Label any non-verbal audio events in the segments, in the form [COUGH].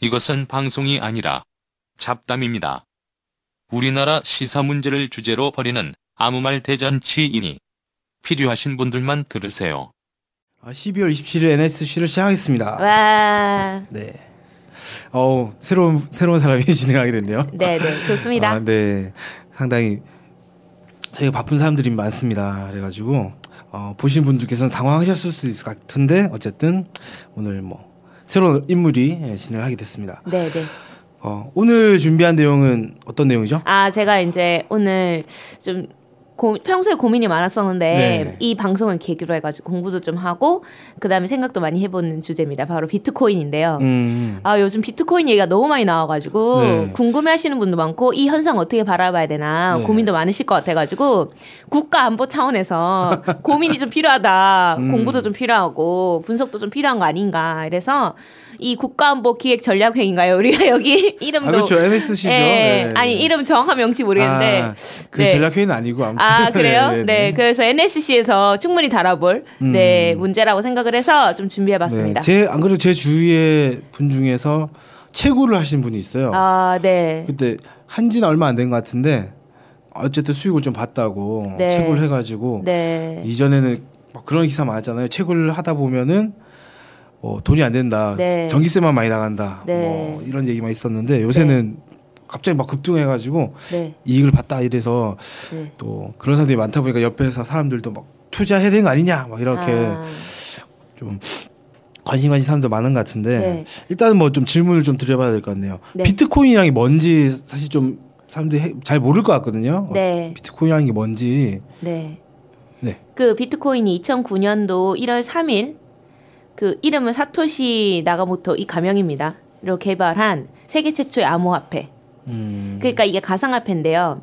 이것은 방송이 아니라 잡담입니다. 우리나라 시사 문제를 주제로 벌이는 아무 말 대잔치이니 필요하신 분들만 들으세요. 12월 27일 NSC를 시작하겠습니다. 와. 네. 어 새로운 새로운 사람이 [LAUGHS] 진행하게 됐네요. 네, 네. 좋습니다. 아, 네. 상당히 저희가 바쁜 사람들이 많습니다. 그래가지고 어, 보신 분들께서는 당황하셨을 수도 있을 것 같은데 어쨌든 오늘 뭐 새로운 인물이 예, 진행하게 됐습니다. 네, 네. 어, 오늘 준비한 내용은 어떤 내용이죠? 아, 제가 이제 오늘 좀 고, 평소에 고민이 많았었는데 네. 이 방송을 계기로 해가지고 공부도 좀 하고 그다음에 생각도 많이 해보는 주제입니다. 바로 비트코인인데요. 음, 아 요즘 비트코인 얘기가 너무 많이 나와가지고 네. 궁금해하시는 분도 많고 이 현상 어떻게 바라봐야 되나 네. 고민도 많으실 것 같아가지고 국가 안보 차원에서 [LAUGHS] 고민이 좀 필요하다 음. 공부도 좀 필요하고 분석도 좀 필요한 거 아닌가 이래서 이 국가안보 기획 전략회의인가요 우리가 [LAUGHS] 여기 이름도 아 그렇죠 NSC죠. 예, 아니 이름 정확한 명칭 모르겠는데 아, 그 네. 전략회의는 아니고 아무튼 아 [LAUGHS] 그래요? 네, 네, 네. 그래서 NSC에서 충분히 다뤄볼 네 음. 문제라고 생각을 해서 좀 준비해봤습니다. 네, 제안 그래도 제 주위에 분 중에서 채굴을 하신 분이 있어요. 아 네. 그때 한지는 얼마 안 된 것 같은데 어쨌든 수익을 좀 봤다고 네. 채굴을 해가지고 네. 이전에는 막 그런 기사 많았잖아요. 채굴을 하다 보면은 뭐 돈이 안 된다, 네. 전기세만 많이 나간다, 네. 뭐 이런 얘기만 있었는데 요새는 갑자기 막 급등해가지고 네. 이익을 봤다 이래서 네. 또 그런 사람들이 많다 보니까 옆에서 사람들도 막 투자해야 되는 거 아니냐 막 이렇게 아, 좀 관심 가진 사람도 많은 것 같은데 네. 일단은 뭐 좀 질문을 좀 드려봐야 될 것 같네요. 네. 비트코인이란 게 뭔지 사실 좀 사람들이 해- 잘 모를 것 같거든요. 어, 네. 비트코인이라는 게 뭔지. 네. 네. 그 비트코인이 2009년도 1월 3일 그 이름은 사토시 나가모토 이 가명입니다. 로 개발한 세계 최초의 암호화폐. 음. 그러니까 이게 가상화폐인데요.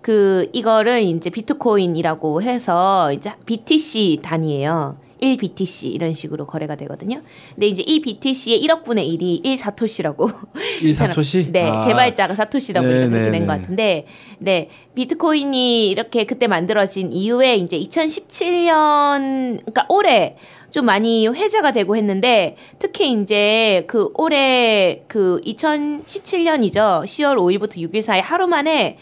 그 이거를 이제 비트코인이라고 해서 이제 BTC 단위예요. 1 BTC 이런 식으로 거래가 되거든요. 근데 이제 이 BTC의 1억 분의 1이 1 사토시라고 1 사토시? 네, 아. 개발자가 사토시다 보니까 네, 그렇게 네, 된것 네. 같은데, 네, 비트코인이 이렇게 그때 만들어진 이후에 이제 2017년, 그러니까 올해 좀 많이 회자가 되고 했는데, 특히 이제 그 올해 그 2017년이죠. 10월 5일부터 6일 사이 하루 만에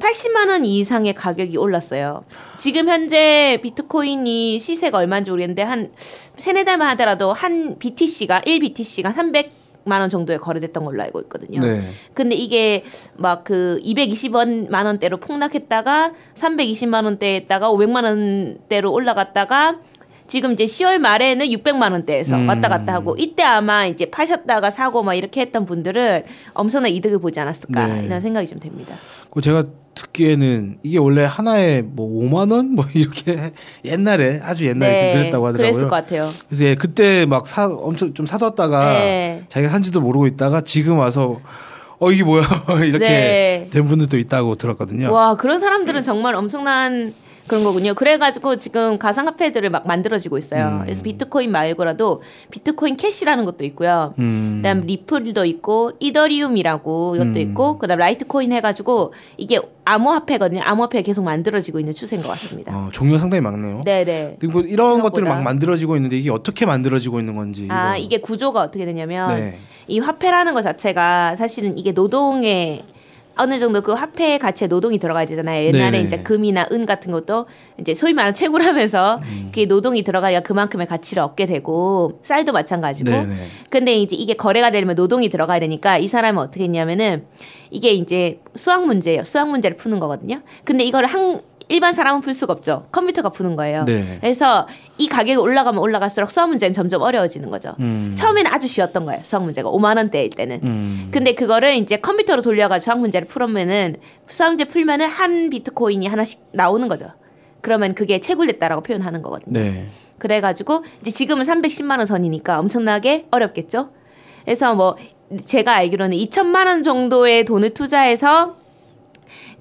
80만 원 이상의 가격이 올랐어요. 지금 현재 비트코인이 시세가 얼마인지 모르겠는데 한 세네 달만 하더라도 한 BTC가 1 BTC가 300 만 원 정도에 거래됐던 걸로 알고 있거든요. 네. 근데 이게 막 그 220만 원대로 폭락했다가 320만 원대에다가 500만 원대로 올라갔다가 지금 이제 10월 말에는 600만 원대에서 음. 왔다 갔다 하고 이때 아마 이제 파셨다가 사고 막 이렇게 했던 분들은 엄청난 이득을 보지 않았을까 네. 이런 생각이 좀 됩니다. 그 제가 듣기에는 이게 원래 하나에 뭐 5만 원 뭐 [LAUGHS] 이렇게 옛날에 아주 옛날에 그랬다고 하더라고요. 네, 그랬을 것 같아요. 그래서 예, 그때 막 사 엄청 좀 사뒀다가 네. 자기가 산지도 모르고 있다가 지금 와서 어 이게 뭐야 [LAUGHS] 이렇게 네. 된 분들도 있다고 들었거든요. 와 그런 사람들은 정말 엄청난 그런 거군요. 그래가지고 지금 가상화폐들을 막 만들어지고 있어요. 음. 그래서 비트코인 말고라도 비트코인 캐시라는 것도 있고요. 음. 그다음 리플도 있고 이더리움이라고 이것도 음. 있고 그다음 라이트코인 해가지고 이게 암호화폐거든요. 암호화폐 계속 만들어지고 있는 추세인 것 같습니다. 어, 종류가 상당히 많네요. 네네. 그리고 이런 생각보다. 것들이 막 만들어지고 있는데 이게 어떻게 만들어지고 있는 건지. 아 이거. 이게 구조가 어떻게 되냐면 네. 이 화폐라는 것 자체가 사실은 이게 노동에 어느 정도 그 화폐 가치에 노동이 들어가야 되잖아요. 옛날에 네네. 이제 금이나 은 같은 것도 이제 소위 말하는 채굴하면서 음. 그게 노동이 들어가야 그만큼의 가치를 얻게 되고 쌀도 마찬가지고. 네네. 근데 이제 이게 거래가 되려면 노동이 들어가야 되니까 이 사람은 어떻게 했냐면은 이게 이제 수학 문제예요. 수학 문제를 푸는 거거든요. 근데 이거를 한 일반 사람은 풀 수가 없죠. 컴퓨터가 푸는 거예요. 네. 그래서 이 가격이 올라가면 올라갈수록 수학 문제는 점점 어려워지는 거죠. 음. 처음에는 아주 쉬웠던 거예요. 수학 문제가 5만 원대일 때는. 음. 근데 그거를 이제 컴퓨터로 돌려가지고 수학 문제를 풀으면은 수학 문제 풀면은 한 비트코인이 하나씩 나오는 거죠. 그러면 그게 채굴됐다라고 표현하는 거거든요. 네. 그래가지고 이제 지금은 310만 원 선이니까 엄청나게 어렵겠죠. 그래서 뭐 제가 알기로는 2천만 원 정도의 돈을 투자해서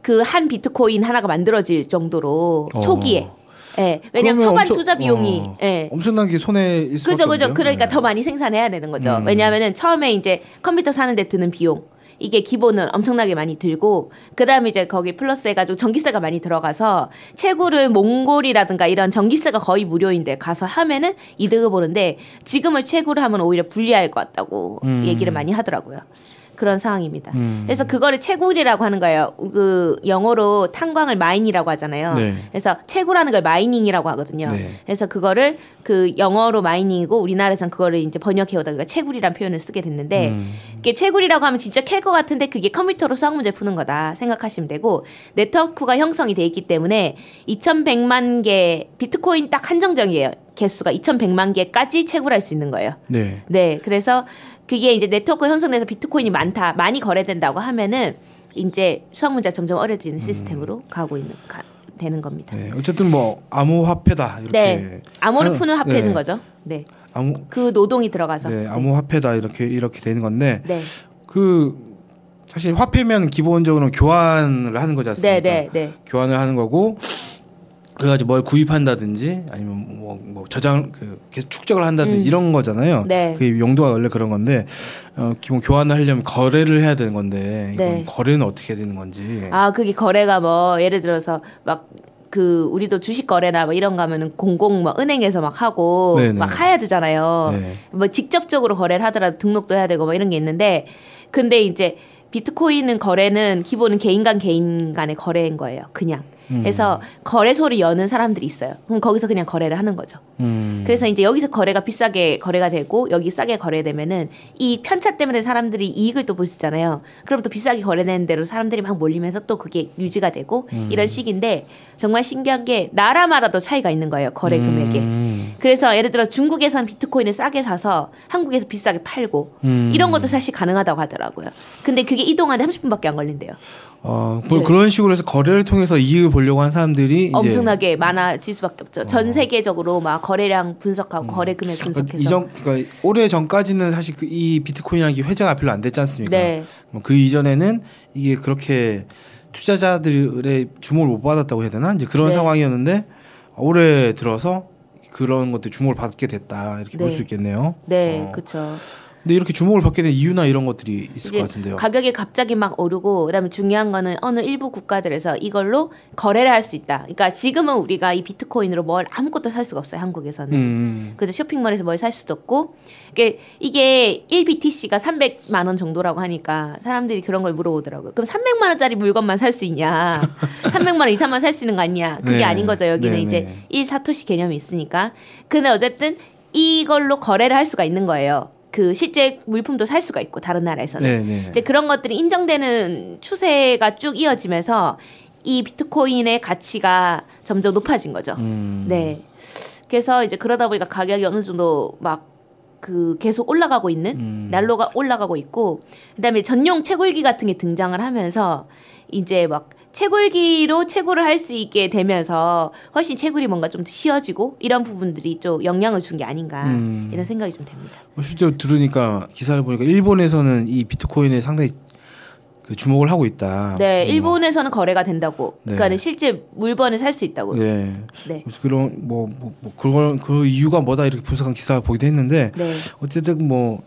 그 한 비트코인 하나가 만들어질 정도로 어. 초기에. 예. 왜냐면 그러면 초반 엄청- 투자 비용이 어, 예. 엄청나게 손해일 수밖에 그죠, 그죠. 그러니까 네. 더 많이 생산해야 되는 거죠. 음. 왜냐하면은 처음에 이제 컴퓨터 사는 데 드는 비용. 이게 기본은 엄청나게 많이 들고 그다음에 이제 거기 플러스 해가지고 전기세가 많이 들어가서 채굴을 몽골이라든가 이런 전기세가 거의 무료인데 가서 하면은 이득을 보는데 지금은 채굴을 하면 오히려 불리할 것 같다고 음. 얘기를 많이 하더라고요. 그런 상황입니다. 음. 그래서 그거를 채굴이라고 하는 거예요. 그 영어로 탄광을 mine이라고 하잖아요. 네. 그래서 채굴하는 걸 mining이라고 하거든요. 네. 그래서 그거를 그 영어로 마이닝이고 우리나라에서는 그거를 이제 번역해 오다가 채굴이란 표현을 쓰게 됐는데 음. 이게 채굴이라고 하면 진짜 캘 것 같은데 그게 컴퓨터로 수학 문제 푸는 거다 생각하시면 되고 네트워크가 형성이 돼 있기 때문에 2,100만 개 비트코인 딱 한정적이에요. 개수가 2,100만 개까지 채굴할 수 있는 거예요. 네. 네, 그래서 그게 이제 네트워크 형성돼서 비트코인이 많다, 많이 거래된다고 하면은 이제 수학 문제가 점점 어려지는 시스템으로 가고 있는 가, 되는 겁니다. 네. 어쨌든 뭐 암호화폐다 이렇게. 네, 암호를 푸는 화폐인 네. 거죠. 네, 암호 그 노동이 들어가서. 네, 암호화폐다 이렇게 이렇게 되는 건데 네, 그 사실 화폐면 기본적으로 교환을 하는 거지 않습니까? 네, 네, 네, 교환을 하는 거고 그래가지고 뭘 구입한다든지 아니면 뭐, 뭐 저장 그 계속 축적을 한다든지 음. 이런 거잖아요. 네. 그 용도가 원래 그런 건데 어, 기본 교환을 하려면 거래를 해야 되는 건데 이건 네. 거래는 어떻게 되는 건지. 아, 그게 거래가 뭐 예를 들어서 막 그 우리도 주식 거래나 뭐 이런 거 하면은 공공 뭐 은행에서 막 하고 네네. 막 해야 되잖아요. 네. 뭐 직접적으로 거래를 하더라도 등록도 해야 되고 뭐 이런 게 있는데 근데 이제 비트코인은 거래는 기본은 개인 간 개인 간의 거래인 거예요. 그냥. 음. 그래서 거래소를 여는 사람들이 있어요. 그럼 거기서 그냥 거래를 하는 거죠. 음. 그래서 이제 여기서 거래가 비싸게 거래가 되고 여기 싸게 거래되면은 이 편차 때문에 사람들이 이익을 또 있잖아요. 그럼 또 비싸게 거래되는 대로 사람들이 막 몰리면서 또 그게 유지가 되고 음. 이런 식인데 정말 신기한 게 나라마다도 차이가 있는 거예요. 거래 금액에. 음. 그래서 예를 들어 중국에선 비트코인을 싸게 사서 한국에서 비싸게 팔고 음. 이런 것도 사실 가능하다고 하더라고요. 근데 그게 이동하는데 30분밖에 안 걸린대요. 어, 뭐 네. 그런 식으로 해서 거래를 통해서 이익을 보려고 한 사람들이 엄청나게 많아질 수밖에 없죠. 전 세계적으로 막 거래량 분석하고 거래 금액 분석해서 어, 이전 그러니까 올해 전까지는 사실 그이 비트코인이라는 게 회자가 별로 안 됐지 않습니까? 네. 뭐그 이전에는 이게 그렇게 투자자들의 주목을 못 받았다고 해야 되나? 이제 그런 네. 상황이었는데 올해 들어서 그런 것들 주목을 받게 됐다 이렇게 볼 네. 수 있겠네요. 네, 어. 그렇죠. 근데 이렇게 주목을 받게 된 이유나 이런 것들이 있을 것 같은데요. 가격이 갑자기 막 오르고 그다음에 중요한 거는 어느 일부 국가들에서 이걸로 거래를 할 수 있다. 그러니까 지금은 우리가 이 비트코인으로 뭘 아무것도 살 수가 없어요. 한국에서는. 음. 그래서 쇼핑몰에서 뭘 살 수도 없고 이게 이게 1BTC가 300만 원 정도라고 하니까 사람들이 그런 걸 물어보더라고요. 그럼 300만 원짜리 물건만 살 수 있냐? [LAUGHS] 300만 원 이상만 살 수 있는 거 아니냐? 그게 네. 아닌 거죠. 여기는 네, 이제 네. 1사토시 개념이 있으니까. 근데 어쨌든 이걸로 거래를 할 수가 있는 거예요. 그 실제 물품도 살 수가 있고 다른 나라에서는. 네, 네. 이제 그런 것들이 인정되는 추세가 쭉 이어지면서 이 비트코인의 가치가 점점 높아진 거죠. 음. 네. 그래서 이제 그러다 보니까 가격이 어느 정도 막 그 계속 올라가고 있는 음. 난로가 올라가고 있고 그다음에 전용 채굴기 같은 게 등장을 하면서 이제 막 채굴기로 채굴을 할 수 있게 되면서 훨씬 채굴이 뭔가 좀 쉬워지고 이런 부분들이 좀 영향을 준 게 아닌가 음. 이런 생각이 좀 됩니다. 뭐 실제로 들으니까 기사를 보니까 일본에서는 이 비트코인에 상당히 그 주목을 하고 있다. 네, 뭐. 일본에서는 거래가 된다고. 네. 그러니까 실제 물건을 살 수 있다고. 네. 네. 네. 그래서 그런 뭐, 뭐, 뭐 그걸 그 이유가 뭐다 이렇게 분석한 기사를 보기도 했는데 네. 어쨌든 뭐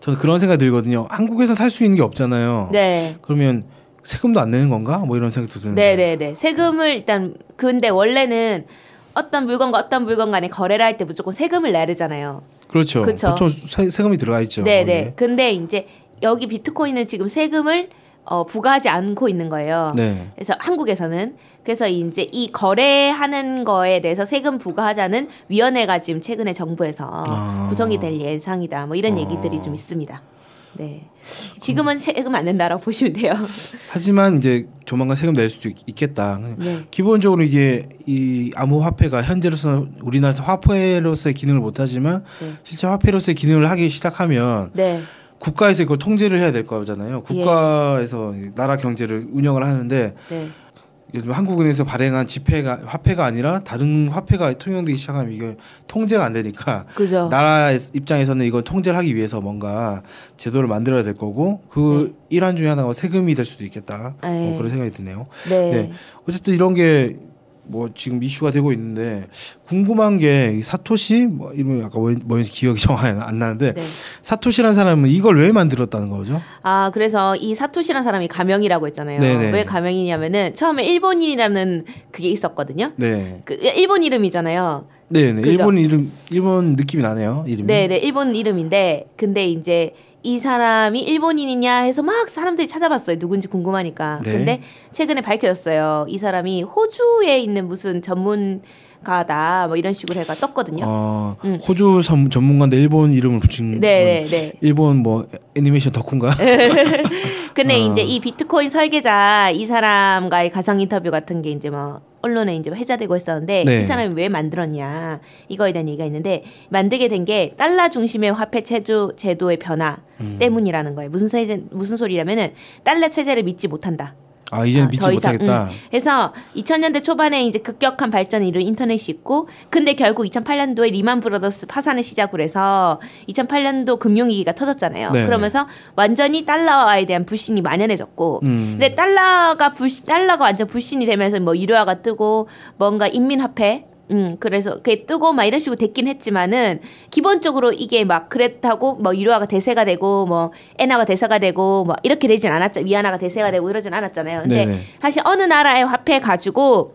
저는 그런 생각이 들거든요. 한국에서 살 수 있는 게 없잖아요. 네. 그러면 세금도 안 내는 건가? 뭐 이런 생각도 드는데. 네, 네, 네. 세금을 일단 근데 원래는 어떤 물건과 어떤 물건 간에 거래를 할 때 무조건 세금을 내야 되잖아요. 그렇죠. 그쵸. 보통 세, 세금이 들어가 있죠. 네, 거기에. 네. 근데 이제 여기 비트코인은 지금 세금을 어, 부과하지 않고 있는 거예요. 네. 그래서 한국에서는 그래서 이제 이 거래하는 거에 대해서 세금 부과하자는 위원회가 지금 최근에 정부에서 아. 구성이 될 예상이다. 뭐 이런 아. 얘기들이 좀 있습니다. 네. 지금은 세금 안 낸다라고 보시면 돼요. 하지만 이제 조만간 세금 낼 수도 있, 있겠다. 네. 기본적으로 이게 이 암호화폐가 현재로서 우리나라에서 화폐로서의 기능을 못하지만 네. 실제 화폐로서의 기능을 하기 시작하면 네. 국가에서 이걸 통제를 해야 될 거잖아요. 국가에서 나라 경제를 운영을 하는데 네. 한국은행에서 발행한 지폐가 화폐가 아니라 다른 화폐가 통용되기 시작하면 이게 통제가 안 되니까 그죠. [LAUGHS] 나라 입장에서는 이걸 통제를 하기 위해서 뭔가 제도를 만들어야 될 거고 그 일환 중에 하나가 세금이 될 수도 있겠다. 네. 뭐 그런 생각이 드네요. 네. 네. 어쨌든 이런 게 뭐 지금 이슈가 되고 있는데 궁금한 게이 사토시 뭐 이름이 아까 뭐- 기억이 정확히 안 나는데 네. 사토시라는 사람은 이걸 왜 만들었다는 거죠? 아 그래서 이 사토시라는 사람이 가명이라고 했잖아요. 네네. 왜 가명이냐면은 처음에 일본인이라는 그게 있었거든요. 네, 그 일본 이름이잖아요. 네, 네. 그죠? 일본 이름 일본 느낌이 나네요. 이름이. 네, 네, 일본 이름인데 근데 이제 이 사람이 일본인이냐 해서 막 사람들이 찾아봤어요. 누군지 궁금하니까. 네. 근데 최근에 밝혀졌어요. 이 사람이 호주에 있는 무슨 전문 가다 뭐 이런 식으로 해가 떴거든요. 어, 음. 호주 전, 전문가인데 일본 이름을 붙인 네, 건 네, 네. 일본 뭐 애니메이션 덕후인가? [LAUGHS] 근데 어. 이제 이 비트코인 설계자 이 사람과의 가상 인터뷰 같은 게 이제 뭐 언론에 이제 회자되고 있었는데 네. 이 사람이 왜 만들었냐 이거에 대한 얘기가 있는데 만들게 된 게 달러 중심의 화폐 체조 제도의 변화 음. 때문이라는 거예요. 무슨 세, 무슨 소리냐면은 달러 체제를 믿지 못한다. 아 이제는 아, 믿지 못하겠다. 음. 그래서 2000년대 초반에 이제 급격한 발전을 이룬 인터넷이 있고, 근데 결국 2008년도에 리만 브라더스 파산을 시작으로 해서 2008년도 금융위기가 터졌잖아요. 네네. 그러면서 완전히 달러에 대한 불신이 만연해졌고, 음. 근데 달러가 불신, 달러가 완전 불신이 되면서 뭐 유료화가 뜨고 뭔가 인민화폐 음, 그래서 그게 뜨고 막 이런 식으로 됐긴 했지만은 기본적으로 이게 막 그랬다고 뭐 유료화가 대세가 되고 뭐 엔화가 대세가 되고 뭐 이렇게 되진 않았죠. 위안화가 대세가 되고 이러진 않았잖아요. 근데 네네. 사실 어느 나라의 화폐 가지고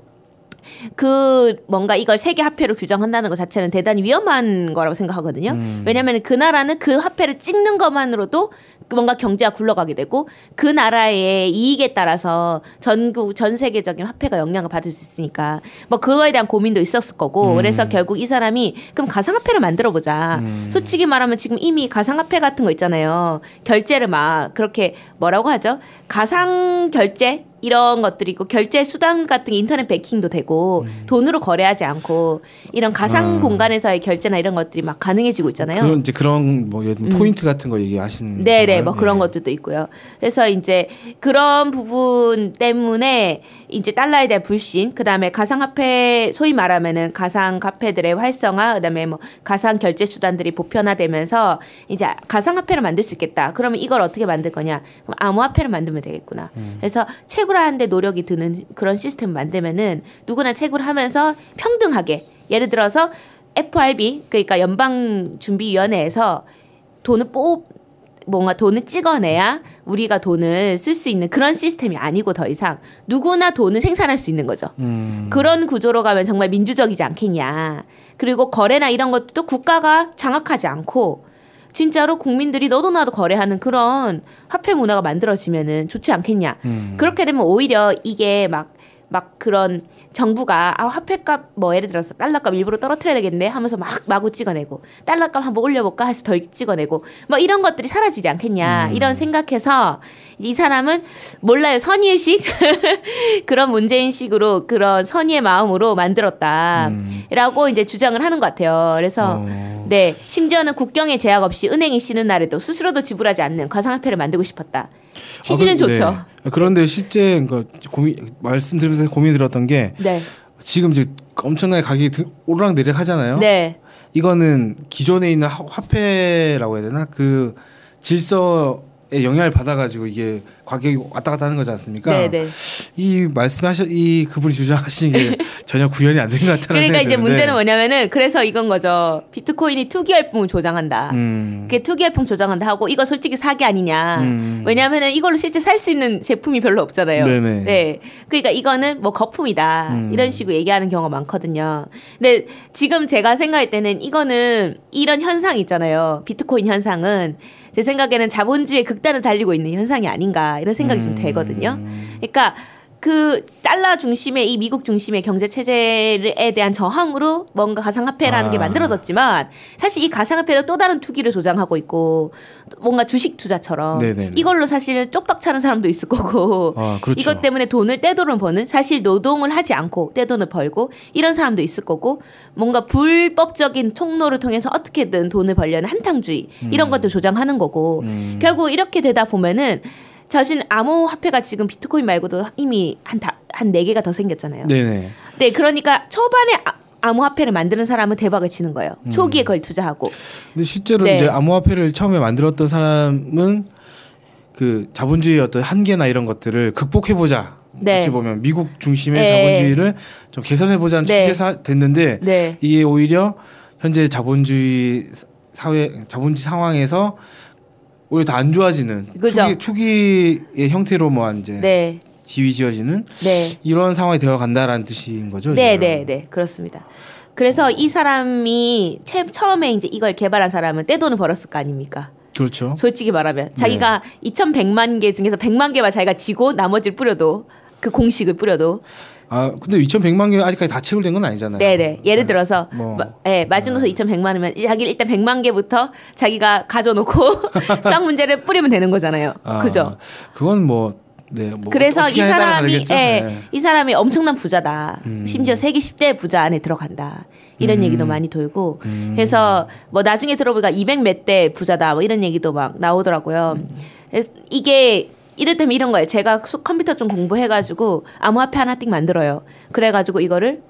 그 뭔가 이걸 세계 화폐로 규정한다는 것 자체는 대단히 위험한 거라고 생각하거든요. 음. 왜냐하면 그 나라는 그 화폐를 찍는 것만으로도 그 뭔가 경제가 굴러가게 되고 그 나라의 이익에 따라서 전국 전 세계적인 화폐가 영향을 받을 수 있으니까 뭐 그거에 대한 고민도 있었을 거고 음. 그래서 결국 이 사람이 그럼 가상화폐를 만들어 보자. 음. 솔직히 말하면 지금 이미 가상화폐 같은 거 있잖아요. 결제를 막 그렇게 뭐라고 하죠? 가상 결제 이런 것들이 있고 결제 수단 같은 게 인터넷 베킹도 되고 돈으로 거래하지 않고 이런 가상 음. 공간에서의 결제나 이런 것들이 막 가능해지고 있잖아요. 그런 이제 그런 뭐 예를 들면 포인트 같은 거 얘기하시는 음. 네네 건가요? 뭐 그런 네. 것들도 있고요. 그래서 이제 그런 부분 때문에 이제 달러에 대한 불신, 그 다음에 가상화폐 소위 말하면은 가상화폐들의 활성화, 그 다음에 뭐 가상 결제 수단들이 보편화되면서 이제 가상화폐를 만들 수 있겠다. 그러면 이걸 어떻게 만들 거냐? 그럼 암호화폐를 만들면 되겠구나. 음. 그래서 채굴 하는데 노력이 드는 그런 시스템 만들면은 누구나 채굴하면서 평등하게 예를 들어서 FRB 그러니까 연방 준비위원회에서 돈을 뽑 뭔가 돈을 찍어내야 우리가 돈을 쓸 수 있는 그런 시스템이 아니고 더 이상 누구나 돈을 생산할 수 있는 거죠. 음. 그런 구조로 가면 정말 민주적이지 않겠냐. 그리고 거래나 이런 것도 국가가 장악하지 않고 진짜로 국민들이 너도 나도 거래하는 그런 화폐 문화가 만들어지면은 좋지 않겠냐. 음. 그렇게 되면 오히려 이게 막, 막 그런 정부가 아, 화폐값 뭐 예를 들어서 달러값 일부러 떨어뜨려야 되겠네 하면서 막 마구 찍어내고 달러값 한번 올려볼까 해서 더 찍어내고 뭐 이런 것들이 사라지지 않겠냐 음. 이런 생각해서 이 사람은 몰라요 선의의식 [LAUGHS] 그런 문제인식으로 그런 선의의 마음으로 만들었다라고 이제 주장을 하는 것 같아요. 그래서 어. 네 심지어는 국경에 제약 없이 은행이 쉬는 날에도 스스로도 지불하지 않는 가상화폐를 만들고 싶었다. 취지는 아, 그- 좋죠. 네. 그런데 실제 그 고민 말씀드리면서 고민 들었던 게 네. 지금 이제 엄청나게 가격이 등- 오르락 내리락 하잖아요. 네. 이거는 기존에 있는 화- 화폐라고 해야 되나 그 질서에 영향을 받아가지고 이게 가격이 왔다 갔다 하는 거지 않습니까? 네, 네. 이 말씀하셔 이 그분이 주장하시는 게 [LAUGHS] 전혀 구현이 안 된 것 같다는 그러니까 생각이 이제 드는데. 문제는 뭐냐면은 그래서 이건 거죠. 비트코인이 투기 열풍을 조장한다. 음. 그게 투기 열풍 조장한다 하고 이거 솔직히 사기 아니냐. 음. 왜냐하면은 이걸로 실제 살 수 있는 제품이 별로 없잖아요. 네네. 네. 그러니까 이거는 뭐 거품이다. 음. 이런 식으로 얘기하는 경우가 많거든요. 근데 지금 제가 생각할 때는 이거는 이런 현상 있잖아요. 비트코인 현상은 제 생각에는 자본주의 극단을 달리고 있는 현상이 아닌가 이런 생각이 좀 음. 되거든요. 그러니까 그 달러 중심의 이 미국 중심의 경제 체제에 대한 저항으로 뭔가 가상화폐라는 게 아. 만들어졌지만 사실 이 가상화폐도 또 다른 투기를 조장하고 있고 뭔가 주식 투자처럼 네네네. 이걸로 사실 쪽박 차는 사람도 있을 거고 아, 그렇죠. 이것 때문에 돈을 떼돈을 버는 사실 노동을 하지 않고 떼돈을 벌고 이런 사람도 있을 거고 뭔가 불법적인 통로를 통해서 어떻게든 돈을 벌려는 한탕주의 이런 것도 조장하는 거고 음. 결국 이렇게 되다 보면은 자신 암호화폐가 지금 비트코인 말고도 이미 한한네 개가 더 생겼잖아요. 네네. 네, 그러니까 초반에 아, 암호화폐를 만드는 사람은 대박을 치는 거예요. 초기에 그걸 투자하고. 근데 실제로 네. 이제 암호화폐를 처음에 만들었던 사람은 그 자본주의의 어떤 한계나 이런 것들을 극복해 보자. 네. 어찌 보면 미국 중심의 네. 자본주의를 좀 개선해 보자는 네. 취지에서 됐는데 네. 이게 오히려 현재 자본주의 사- 사회 자본주의 상황에서 오히려 더 안 좋아지는 그죠. 투기, 투기의 형태로 뭐 이제 네. 지위 지어지는 네. 이런 상황이 되어 간다라는 뜻인 거죠. 네, 지금? 네, 네. 그렇습니다. 그래서 이 사람이 채, 처음에 이제 이걸 개발한 사람은 떼돈을 벌었을 거 아닙니까? 그렇죠. 솔직히 말하면 자기가 2,100만 개 중에서 100만 개만 자기가 지고 나머지를 뿌려도 그 공식을 뿌려도 아 근데 2,100만 개 아직까지 다 채굴된 건 아니잖아요. 네네 예를 들어서 뭐. 마, 예, 마지노선 2,100만이면 자기 일단 100만 개부터 자기가 가져놓고 [LAUGHS] 수학 문제를 뿌리면 되는 거잖아요. 아, 그죠? 그건 뭐 네, 뭐 그래서 이 사람이. 예, 네. 이 사람이 엄청난 부자다. 음. 심지어 세계 10대 부자 안에 들어간다. 이런 얘기도 많이 돌고 해서 뭐 나중에 들어보니까 200 몇 대 부자다. 뭐 이런 얘기도 막 나오더라고요. 음. 그래서 이게 이를테면 이런 거예요. 제가 수- 컴퓨터 좀 공부해가지고 암호화폐 하나 띡 만들어요. 그래가지고 이거를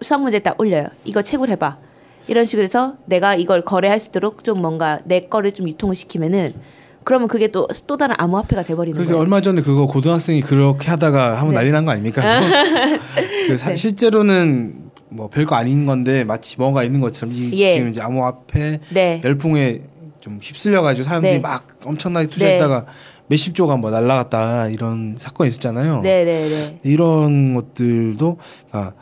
수학 문제 딱 올려요. 이거 채굴해봐. 이런 식으로 해서 내가 이걸 거래할 수 있도록 좀 뭔가 내 거를 좀 유통을 시키면은 그러면 그게 또 또 다른 암호화폐가 돼버리는 그래서 거예요. 얼마 전에 그거 고등학생이 그렇게 하다가 한번 네. 난리 난 거 아닙니까? 그거? [LAUGHS] 그 사- 실제로는 뭐 별거 아닌 건데 마치 뭔가 있는 것처럼 이, 예. 지금 이제 암호화폐 네. 열풍에 좀 휩쓸려 가지고 사람들이 네. 막 엄청나게 투자했다가 몇십 조가 뭐 날라갔다 이런 사건이 있었잖아요. 네네네. 이런 것들도 그러니까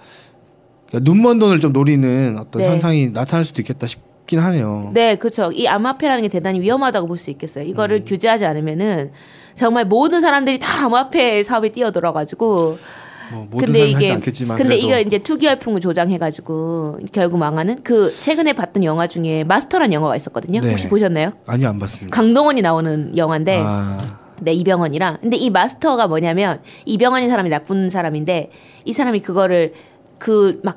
눈먼 돈을 좀 노리는 어떤 네. 현상이 나타날 수도 있겠다 싶긴 하네요. 네, 그렇죠. 이 암호화폐라는 게 대단히 위험하다고 볼 수 있겠어요. 이거를 규제하지 않으면은 정말 모든 사람들이 다 암호화폐 사업에 뛰어들어가지고 뭐 모든 사람이 하지 않겠지만 근데 이거 이제 투기 열풍을 조장해가지고 결국 망하는 그 최근에 봤던 영화 중에 마스터란 영화가 있었거든요. 네. 혹시 보셨나요? 아니요 안 봤습니다. 강동원이 나오는 영화인데 아, 네, 이병헌이랑. 근데 이 마스터가 뭐냐면 이병헌이 사람이 나쁜 사람인데 이 사람이 그거를 그막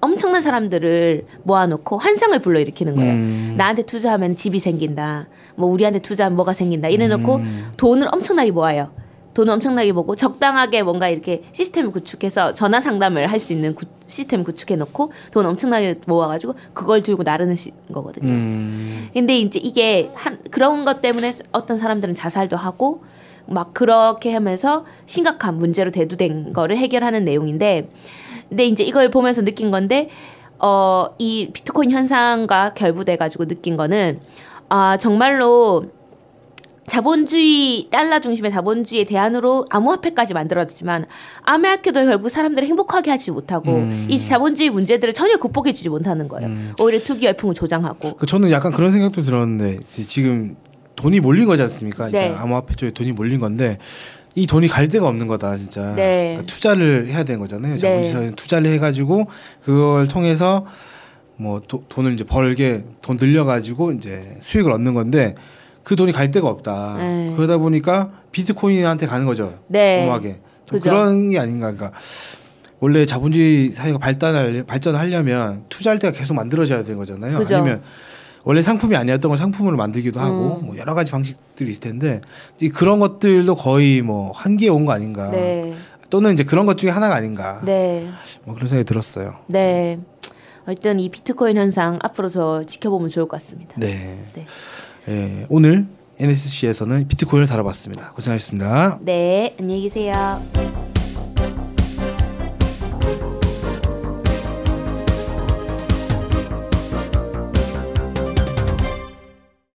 엄청난 사람들을 모아놓고 환상을 불러일으키는 거예요. 음. 나한테 투자하면 집이 생긴다. 뭐 우리한테 투자하면 뭐가 생긴다. 이래놓고 음. 돈을 엄청나게 모아요. 돈을 엄청나게 모고 적당하게 뭔가 이렇게 시스템을 구축해서 전화 상담을 할 수 있는 구, 시스템 구축해 놓고 돈 엄청나게 모아가지고 그걸 들고 나르는 시, 거거든요. 음, 근데 이제 이게 한 그런 것 때문에 어떤 사람들은 자살도 하고 막 그렇게 하면서 심각한 문제로 대두된 거를 해결하는 내용인데 근데 이제 이걸 보면서 느낀 건데 어 이 비트코인 현상과 결부돼 가지고 느낀 거는 아 정말로 자본주의 달러 중심의 자본주의의 대안으로 암호화폐까지 만들었지만 암호화폐도 결국 사람들을 행복하게 하지 못하고 음. 이 자본주의 문제들을 전혀 극복해주지 못하는 거예요. 오히려 투기 열풍을 조장하고 그 저는 약간 그런 생각도 들었는데 지- 지금 돈이 몰린 거지 않습니까? 이제 네. 암호화폐 쪽에 돈이 몰린 건데 이 돈이 갈 데가 없는 거다 진짜. 네. 그러니까 투자를 해야 되는 거잖아요. 네. 자본주의 투자를 해가지고 그걸 통해서 뭐 도- 돈을 이제 벌게 돈 늘려가지고 이제 수익을 얻는 건데 그 돈이 갈 데가 없다. 네. 그러다 보니까 비트코인한테 가는 거죠. 네. 그죠. 그런 게 아닌가. 그러니까 원래 자본주의 사회가 발달할 발전하려면 투자할 때가 계속 만들어져야 되는 거잖아요. 그죠. 아니면 원래 상품이 아니었던 걸 상품으로 만들기도 하고 음. 뭐 여러 가지 방식들이 있을 텐데 이 그런 것들도 거의 뭐 한계에 온 거 아닌가. 네. 또는 이제 그런 것 중에 하나가 아닌가. 네. 뭐 그런 생각이 들었어요. 네. 일단 이 비트코인 현상 앞으로 저 지켜보면 좋을 것 같습니다. 네. 네. 예, 오늘 NSC에서는 비트코인을 다뤄봤습니다. 고생하셨습니다. 네, 안녕히 계세요.